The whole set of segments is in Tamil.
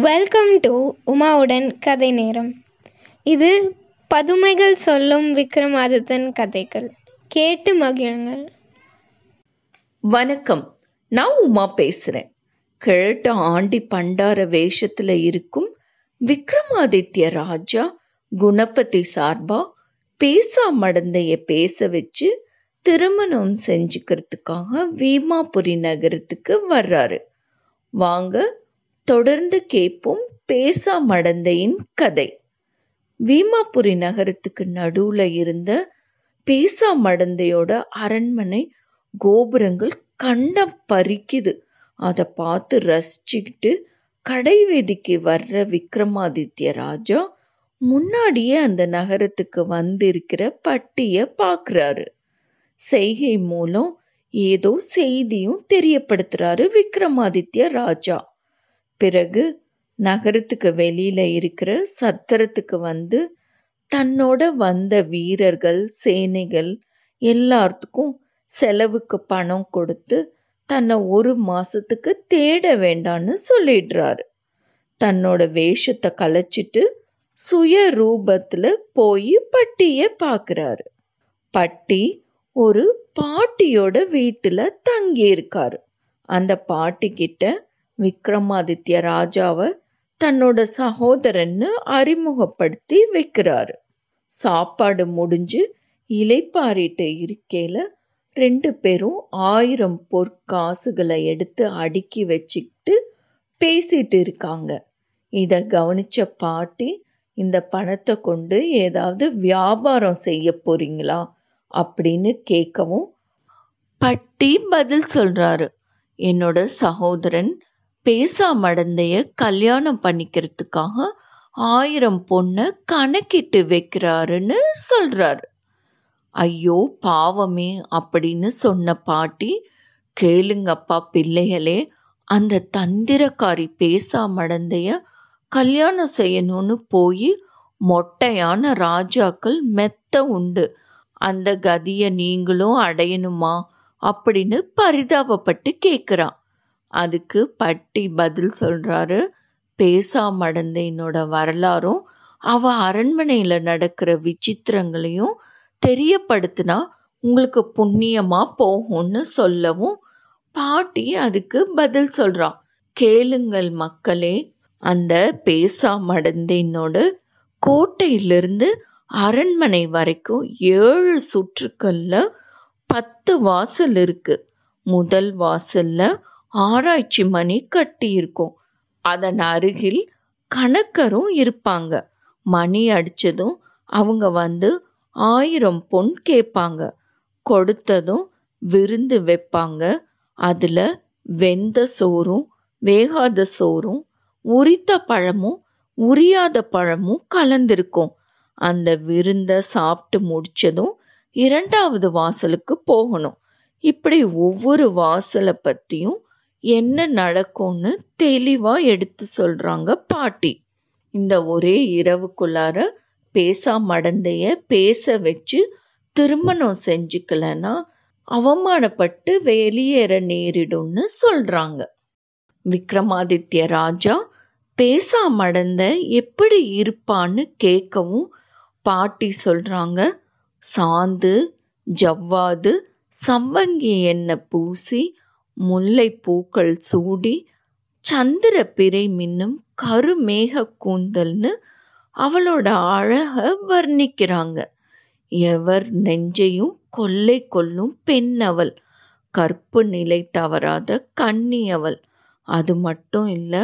வெல்கம் டு உமாவுடன் கதை நேரம். இது பதுமைகள் சொல்லும் விக்ரமாதித்தன் கதைகள். கேட்டு மகிழுங்கள். வணக்கம். நான் உமா பேசுறேன். கிழட்ட ஆண்டி பண்டார வேஷத்துல இருக்கும் விக்ரமாதித்ய ராஜா குணபதி சார்பா பேசா மடந்தைய பேச வச்சு திருமணம் செஞ்சுக்கிறதுக்காக வீமாபுரி நகரத்துக்கு வர்றாரு. வாங்க தொடர்ந்து கேட்போம் பேசா மடந்தையின் கதை. வீமாபுரி நகரத்துக்கு நடுவுல இருந்த பேசா மடந்தையோட அரண்மனை கோபுரங்கள் கண்டம் பறிக்குது. அதை பார்த்து ரசிச்சுக்கிட்டு கடைவீதிக்கு வர்ற விக்ரமாதித்ய ராஜா முன்னாடியே அந்த நகரத்துக்கு வந்திருக்கிற பட்டிய பார்க்குறாரு செய்கை மூலம் ஏதோ செய்தியும் தெரியப்படுத்துறாரு விக்ரமாதித்ய ராஜா. பிறகு நகரத்துக்கு வெளியில் இருக்கிற சத்திரத்துக்கு வந்து தன்னோட வந்த வீரர்கள் சேனைகள் எல்லாத்துக்கும் செலவுக்கு பணம் கொடுத்து தன்னை ஒரு மாசத்துக்கு தேட வேண்டான்னு சொல்லிடுறாரு. தன்னோட வேஷத்தை கலைச்சிட்டு சுய ரூபத்தில் போய் பட்டியை பார்க்குறாரு பட்டி ஒரு பாட்டியோட வீட்டில் தங்கியிருக்காரு. அந்த பாட்டி கிட்ட விக்ரமாதித்ய ராஜாவை தன்னோட சகோதரன்னு அறிமுகப்படுத்தி வைக்கிறாரு. சாப்பாடு முடிஞ்சு இலைப்பாரிட்டு இருக்கையில் ரெண்டு பேரும் ஆயிரம் பொற்காசுகளை எடுத்து அடுக்கி வச்சுக்கிட்டு பேசிட்டு இருக்காங்க. இதை கவனிச்ச பாட்டி இந்த பணத்தை கொண்டு ஏதாவது வியாபாரம் செய்ய போறீங்களா? அப்படின்னு கேட்கவும் பட்டி பதில் சொல்கிறாரு என்னோட சகோதரன் பேசாமடந்தைய கல்யாணம் பண்ணிக்கிறதுக்காக ஆயிரம் பொண்ணை கணக்கிட்டு வைக்கிறாருன்னு சொல்றாரு. ஐயோ பாவமே அப்படின்னு சொன்ன பாட்டி கேளுங்கப்பா பிள்ளைகளே அந்த தந்திரக்காரி பேசாமடந்தைய கல்யாணம் செய்யணும்னு போய் மொட்டையான ராஜாக்கள் மெத்த உண்டு. அந்த கதியை நீங்களும் அடையணுமா அப்படின்னு பரிதாபப்பட்டு கேட்குறான் அதுக்கு பட்டி பதில் சொல்கிறாரு பேசா மடந்தையினோட வரலாறும் அவ அரண்மனையில் நடக்கிற விசித்திரங்களையும் தெரியப்படுத்தினா உங்களுக்கு புண்ணியமாக போகும்னு சொல்லவும் பாட்டி அதுக்கு பதில் சொல்கிறான் கேளுங்கள் மக்களே அந்த பேசா மடந்தையினோட கோட்டையிலிருந்து அரண்மனை வரைக்கும் ஏழு சுற்றுக்களில் பத்து வாசல் இருக்குது முதல் வாசலில் ஆராய்ச்சி மணி கட்டியிருக்கும். அதன் அருகில் கணக்கரும் இருப்பாங்க. மணி அடிச்சதும் அவங்க வந்து ஆயிரம் பொன் கேட்பாங்க. கொடுத்ததும் விருந்து வைப்பாங்க. அதுல வெந்த சோறும் வேகாத சோறும் உரித்த பழமும் உரியாத பழமும் கலந்திருக்கும். அந்த விருந்த சாப்பிட்டு முடிச்சதும் இரண்டாவது வாசலுக்கு போகணும். இப்படி ஒவ்வொரு வாசலை பத்தியும் என்ன நடக்கும்னு தெளிவாக எடுத்து சொல்கிறாங்க பாட்டி. இந்த ஒரே இரவுக்குள்ளார பேசா மடந்தைய பேச வச்சு திருமணம் செஞ்சுக்கலன்னா அவமானப்பட்டு வெளியேற நேரிடும்னு சொல்கிறாங்க விக்ரமாதித்ய ராஜா பேசா மடந்த எப்படி இருப்பான்னு கேட்கவும் பாட்டி சொல்கிறாங்க சாந்து ஜவ்வாது சம்பங்கி எண்ணெய் பூசி முல்லை பூக்கள் சூடி சந்திர பிறை மின்னும் கருமேக கூந்தல்னு அவளோட அழக வர்ணிக்கிறாங்க எவர் நெஞ்சையும் கொள்ளை கொள்ளும் பெண் அவள் கற்பு நிலை தவறாத கன்னியவள். அது மட்டும் இல்ல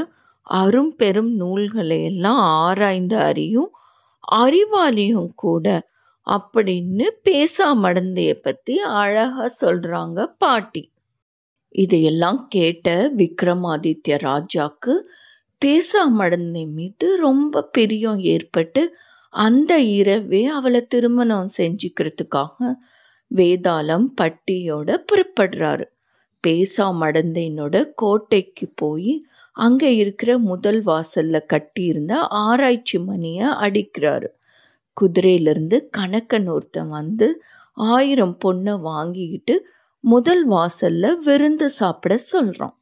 அரும்பெரும் நூல்களையெல்லாம் ஆராய்ந்து அறியும் அறிவாளியும் கூட அப்படின்னு பேசா மடந்தைய பத்தி அழகா சொல்றாங்க பாட்டி இதையெல்லாம் கேட்ட விக்ரமாதித்ய ராஜாக்கு பேசா மடந்தை மீது ரொம்ப பிரியம் ஏற்பட்டு அந்த இரவே அவளை திருமணம் செஞ்சுக்கிறதுக்காக வேதாளம் பட்டியோட புறப்படுறாரு. பேசா மடந்தையினோட கோட்டைக்கு போய் அங்கே இருக்கிற முதல் வாசல்ல கட்டியிருந்த ஆராய்ச்சி மணியை அடிக்கிறாரு. குதிரையிலிருந்து கணக்கன் ஒருத்தன் வந்து ஆயிரம் பொண்ணை வாங்கிக்கிட்டு முதல் வாசல்ல விருந்து சாப்பிட சொல்றான்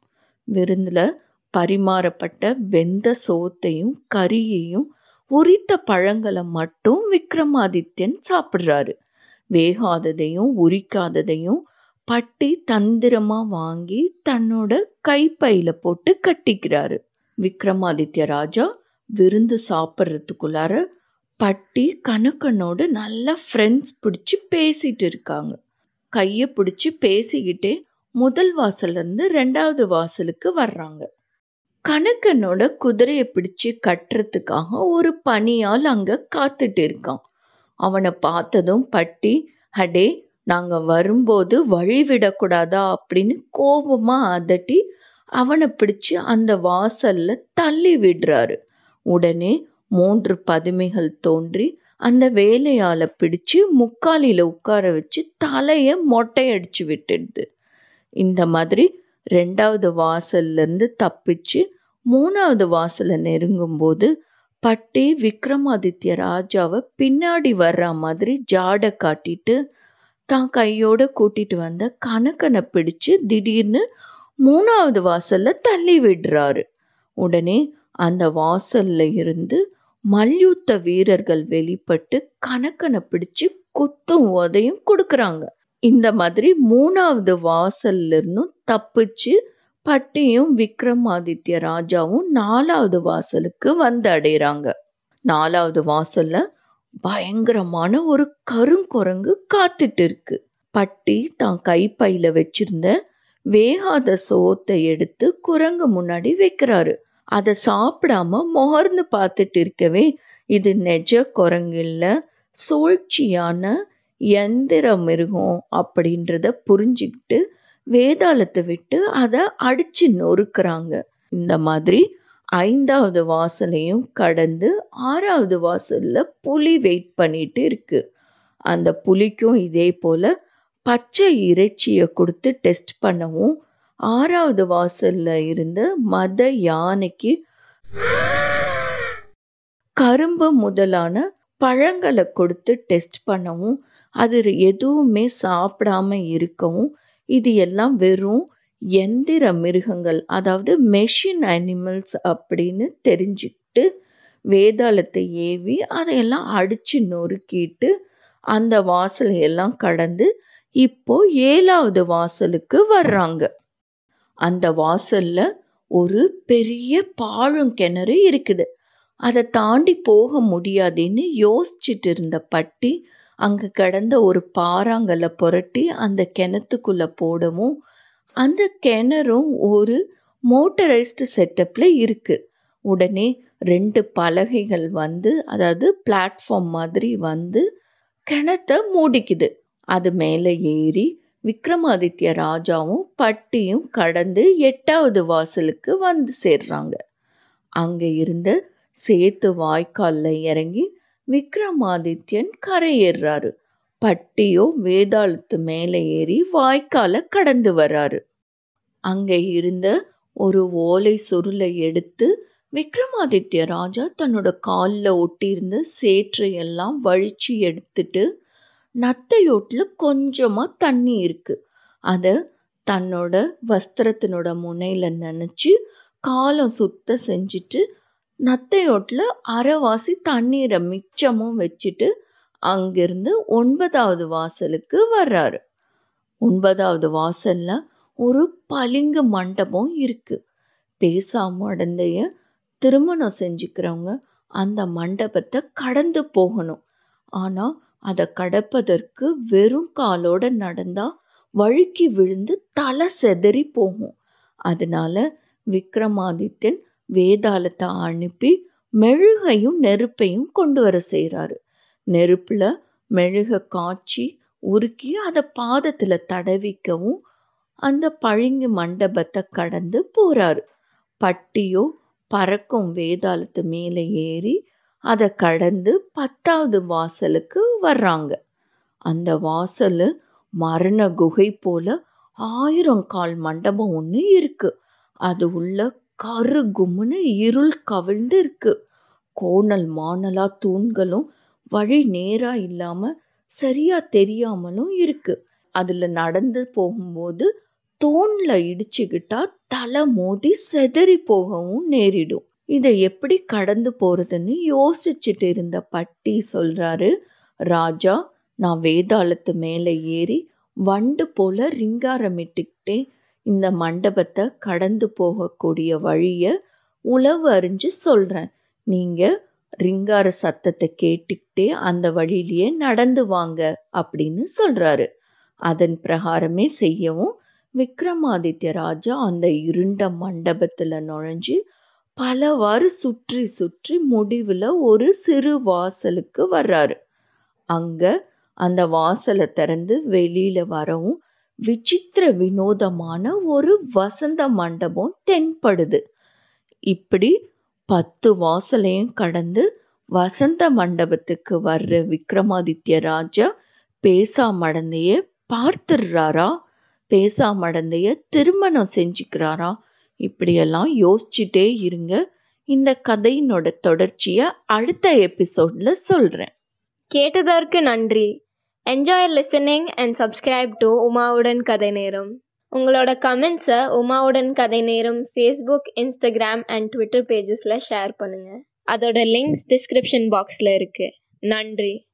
விருந்துல பரிமாறப்பட்ட வெந்த சோத்தையும் கறியையும் உரித்த பழங்களை மட்டும் விக்ரமாதித்யன் சாப்பிடுறாரு. வேகாததையும் உரிக்காததையும் பட்டி தந்திரமா வாங்கி தன்னோட கைப்பையில போட்டு கட்டிக்கிறாரு. விக்ரமாதித்ய ராஜா விருந்து சாப்பிட்றதுக்குள்ளார பட்டி கணக்கனோட நல்ல ஃப்ரெண்ட்ஸ் பிடிச்சி பேசிட்டு இருக்காங்க. கையை பிடிச்சி பேசிக்கிட்டே முதல் வாசல்ல இருந்து ரெண்டாவது வாசலுக்கு வர்றாங்க. கணக்கனோட குதிரையை பிடிச்சு கட்டுறதுக்காக ஒரு பணியால் அங்கே காத்துட்டு இருக்கான். அவனை பார்த்ததும் பட்டி அடே நாங்கள் வரும்போது வழி விடக்கூடாதா? அப்படின்னு கோபமாக அதட்டி அவனை பிடிச்சு அந்த வாசல்ல தள்ளி விடுறாரு. உடனே மூன்று பதுமைகள் தோன்றி அந்த வேலையால பிடிச்சு முக்காலில உட்கார வச்சு தலைய மொட்டையடிச்சு விட்டுடுது. இந்த மாதிரி ரெண்டாவது வாசல்ல இருந்து தப்பிச்சு மூணாவது வாசலை நெருங்கும் போது பட்டி விக்ரமாதித்ய ராஜாவை பின்னாடி வர்ற மாதிரி ஜாட காட்டிட்டு தான் கையோட கூட்டிட்டு வந்த கணக்கனை பிடிச்சு திடீர்னு மூணாவது வாசல்ல தள்ளி விடுறாரு. உடனே அந்த வாசல்ல இருந்து மல்யுத்த வீரர்கள் வெளிப்பட்டு கணக்கனை பிடிச்சு குத்தும் உதையும் கொடுக்குறாங்க. இந்த மாதிரி மூணாவது வாசல்ல இருந்தும் தப்பிச்சு பட்டியும் விக்ரமாதித்ய ராஜாவும் நாலாவது வாசலுக்கு வந்து அடையிறாங்க நாலாவது வாசல்ல பயங்கரமான ஒரு கருங்குரங்கு காத்துட்டு இருக்கு பட்டி தான் கைப்பையில வச்சிருந்த வேகாத சோத்தை எடுத்து குரங்கு முன்னாடி வைக்கிறாரு. அதை சாப்பிடாம முகர்ந்து பார்த்துட்டு இருக்கவே இது நெஜ குரங்கு இல்லை சூழ்ச்சியான எந்திர மிருகம் அப்படின்றத புரிஞ்சுக்கிட்டு வேதாளத்தை விட்டு அதை அடிச்சு நொறுக்கிறாங்க. இந்த மாதிரி ஐந்தாவது வாசலையும் கடந்து ஆறாவது வாசலில் புலி வெயிட் பண்ணிட்டு இருக்கு. அந்த புலிக்கும் இதே போல் பச்சை இறைச்சியை கொடுத்து டெஸ்ட் பண்ணவும் ஆறாவது வாசல்ல இருந்த மத யானைக்கு கரும்பு முதலான பழங்களை கொடுத்து டெஸ்ட் பண்ணவும் அது எதுவுமே சாப்பிடாம இருக்கவும் இது எல்லாம் வெறும் எந்திர மிருகங்கள் அதாவது மெஷின் அனிமல்ஸ் அப்படின்னு தெரிஞ்சுக்கிட்டு வேதாளத்தை ஏவி அதையெல்லாம் அடிச்சு நொறுக்கிட்டு அந்த வாசலையெல்லாம் கடந்து இப்போ ஏழாவது வாசலுக்கு வர்றாங்க. அந்த வாசல்ல ஒரு பெரிய பாழும் கிணறு இருக்குது. அதை தாண்டி போக முடியாதுன்னு யோசிச்சுட்டு இருந்த பட்டி அங்க கிடந்த ஒரு பாறாங்கல்ல புரட்டி அந்த கிணத்துக்குள்ள போடவும் அந்த கிணறும் ஒரு மோட்டரைஸ்டு செட்டப்ல இருக்கு. உடனே ரெண்டு பலகைகள் வந்து அதாவது பிளாட்ஃபார்ம் மாதிரி வந்து கிணத்த மூடிக்குது. அது மேலே ஏறி விக்ரமாதித்ய ராஜாவும் பட்டியும் கடந்து எட்டாவது வாசலுக்கு வந்து சேர்றாங்க. அங்கே இருந்த சேத்து வாய்க்காலில் இறங்கி விக்ரமாதித்யன் கரையேறாரு. பட்டியோ வேதாளத்து மேலே ஏறி வாய்க்கால கடந்து வராரு. அங்கே இருந்த ஒரு ஓலை சுருளை எடுத்து விக்ரமாதித்ய ராஜா தன்னோட காலில் ஒட்டியிருந்த சேற்றையெல்லாம் வழிச்சு எடுத்துட்டு நத்தையோட்டில் கொஞ்சமாக தண்ணி இருக்குது அதை தன்னோட வஸ்திரத்தினோட முனையில் நினச்சி காலம் சுத்த செஞ்சுட்டு நத்தையோட்டில் அரைவாசி தண்ணீரை மிச்சமும் வச்சுட்டு அங்கிருந்து ஒன்பதாவது வாசலுக்கு வர்றாரு. ஒன்பதாவது வாசலில் ஒரு பளிங்கு மண்டபம் இருக்குது பேசாம அடந்தைய திருமணம் செஞ்சுக்கிறவங்க அந்த மண்டபத்தை கடந்து போகணும். ஆனால் அதை கடப்பதற்கு வெறும் காலோட நடந்தா வழுக்கி விழுந்து தலை செதறி போகும். அதனால விக்ரமாதித்யன் வேதாளத்தை அனுப்பி மெழுகையும் நெருப்பையும் கொண்டு வர செய்கிறாரு நெருப்புல மெழுக காய்ச்சி உருக்கி அதை பாதத்துல தடவிக்கவும் அந்த பழுங்கு மண்டபத்தை கடந்து போறாரு. பட்டியோ பறக்கும் வேதாளத்து மேலே ஏறி அதை கடந்து பத்தாவது வாசலுக்கு வர்றாங்க. அந்த வாசல் மரண குகை போல ஆயிரம் கால் மண்டபம் ஒன்று இருக்கு. அது உள்ள கரு கும்முன்னு இருள் கவிழ்ந்து இருக்கு. கோணல் மானலா தூண்களும் வழி நேரா இல்லாம சரியா தெரியாமலும் இருக்கு. அதுல நடந்து போகும்போது தூண்ல இடிச்சுக்கிட்டா தலை மோதி செதறி போகவும் நேரிடும். இதை எப்படி கடந்து போறதுன்னு யோசிச்சுட்டு இருந்த பட்டி சொல்றாரு ராஜா நான் வேதாளத்து மேலே ஏறி வண்டு போல ரிங்காரமிட்டுக்கிட்டே இந்த மண்டபத்தை கடந்து போகக்கூடிய வழிய உளவு அறிஞ்சு சொல்றேன். நீங்க ரிங்கார சத்தத்தை கேட்டுக்கிட்டே அந்த வழியிலேயே நடந்து வாங்க அப்படின்னு சொல்றாரு. அதன் பிரகாரமே செய்யவும் விக்ரமாதித்ய ராஜா அந்த இருண்ட மண்டபத்தில் நுழைஞ்சு பலவாறு சுற்றி சுற்றி முடிவுல ஒரு சிறு வாசலுக்கு வர்றாரு. அங்க அந்த வாசலை திறந்து வெளியில வரவும் விசித்திர வினோதமான ஒரு வசந்த மண்டபம் தென்படுது. இப்படி பத்து வாசலையும் கடந்து வசந்த மண்டபத்துக்கு வர்ற விக்ரமாதித்ய ராஜா பேசாமடந்தைய பார்த்துடுறாரா? பேசாமடந்தைய திருமணம் செஞ்சுக்கிறாரா? இப்படியெல்லாம் யோசிச்சுட்டே இருங்க. இந்த கதையினோட தொடர்ச்சியை அடுத்த எபிசோட்ல சொல்றேன். கேட்டதற்கு நன்றி. Enjoy listening and subscribe to உமாவுடன் கதை நேரம் உங்களோட கமெண்ட்ஸை உமாவுடன் கதை நேரம் ஃபேஸ்புக் இன்ஸ்டாகிராம் அண்ட் ட்விட்டர் பேஜஸில் ஷேர் பண்ணுங்கள் அதோட லிங்க்ஸ் டிஸ்கிரிப்ஷன் பாக்ஸில் இருக்குது நன்றி.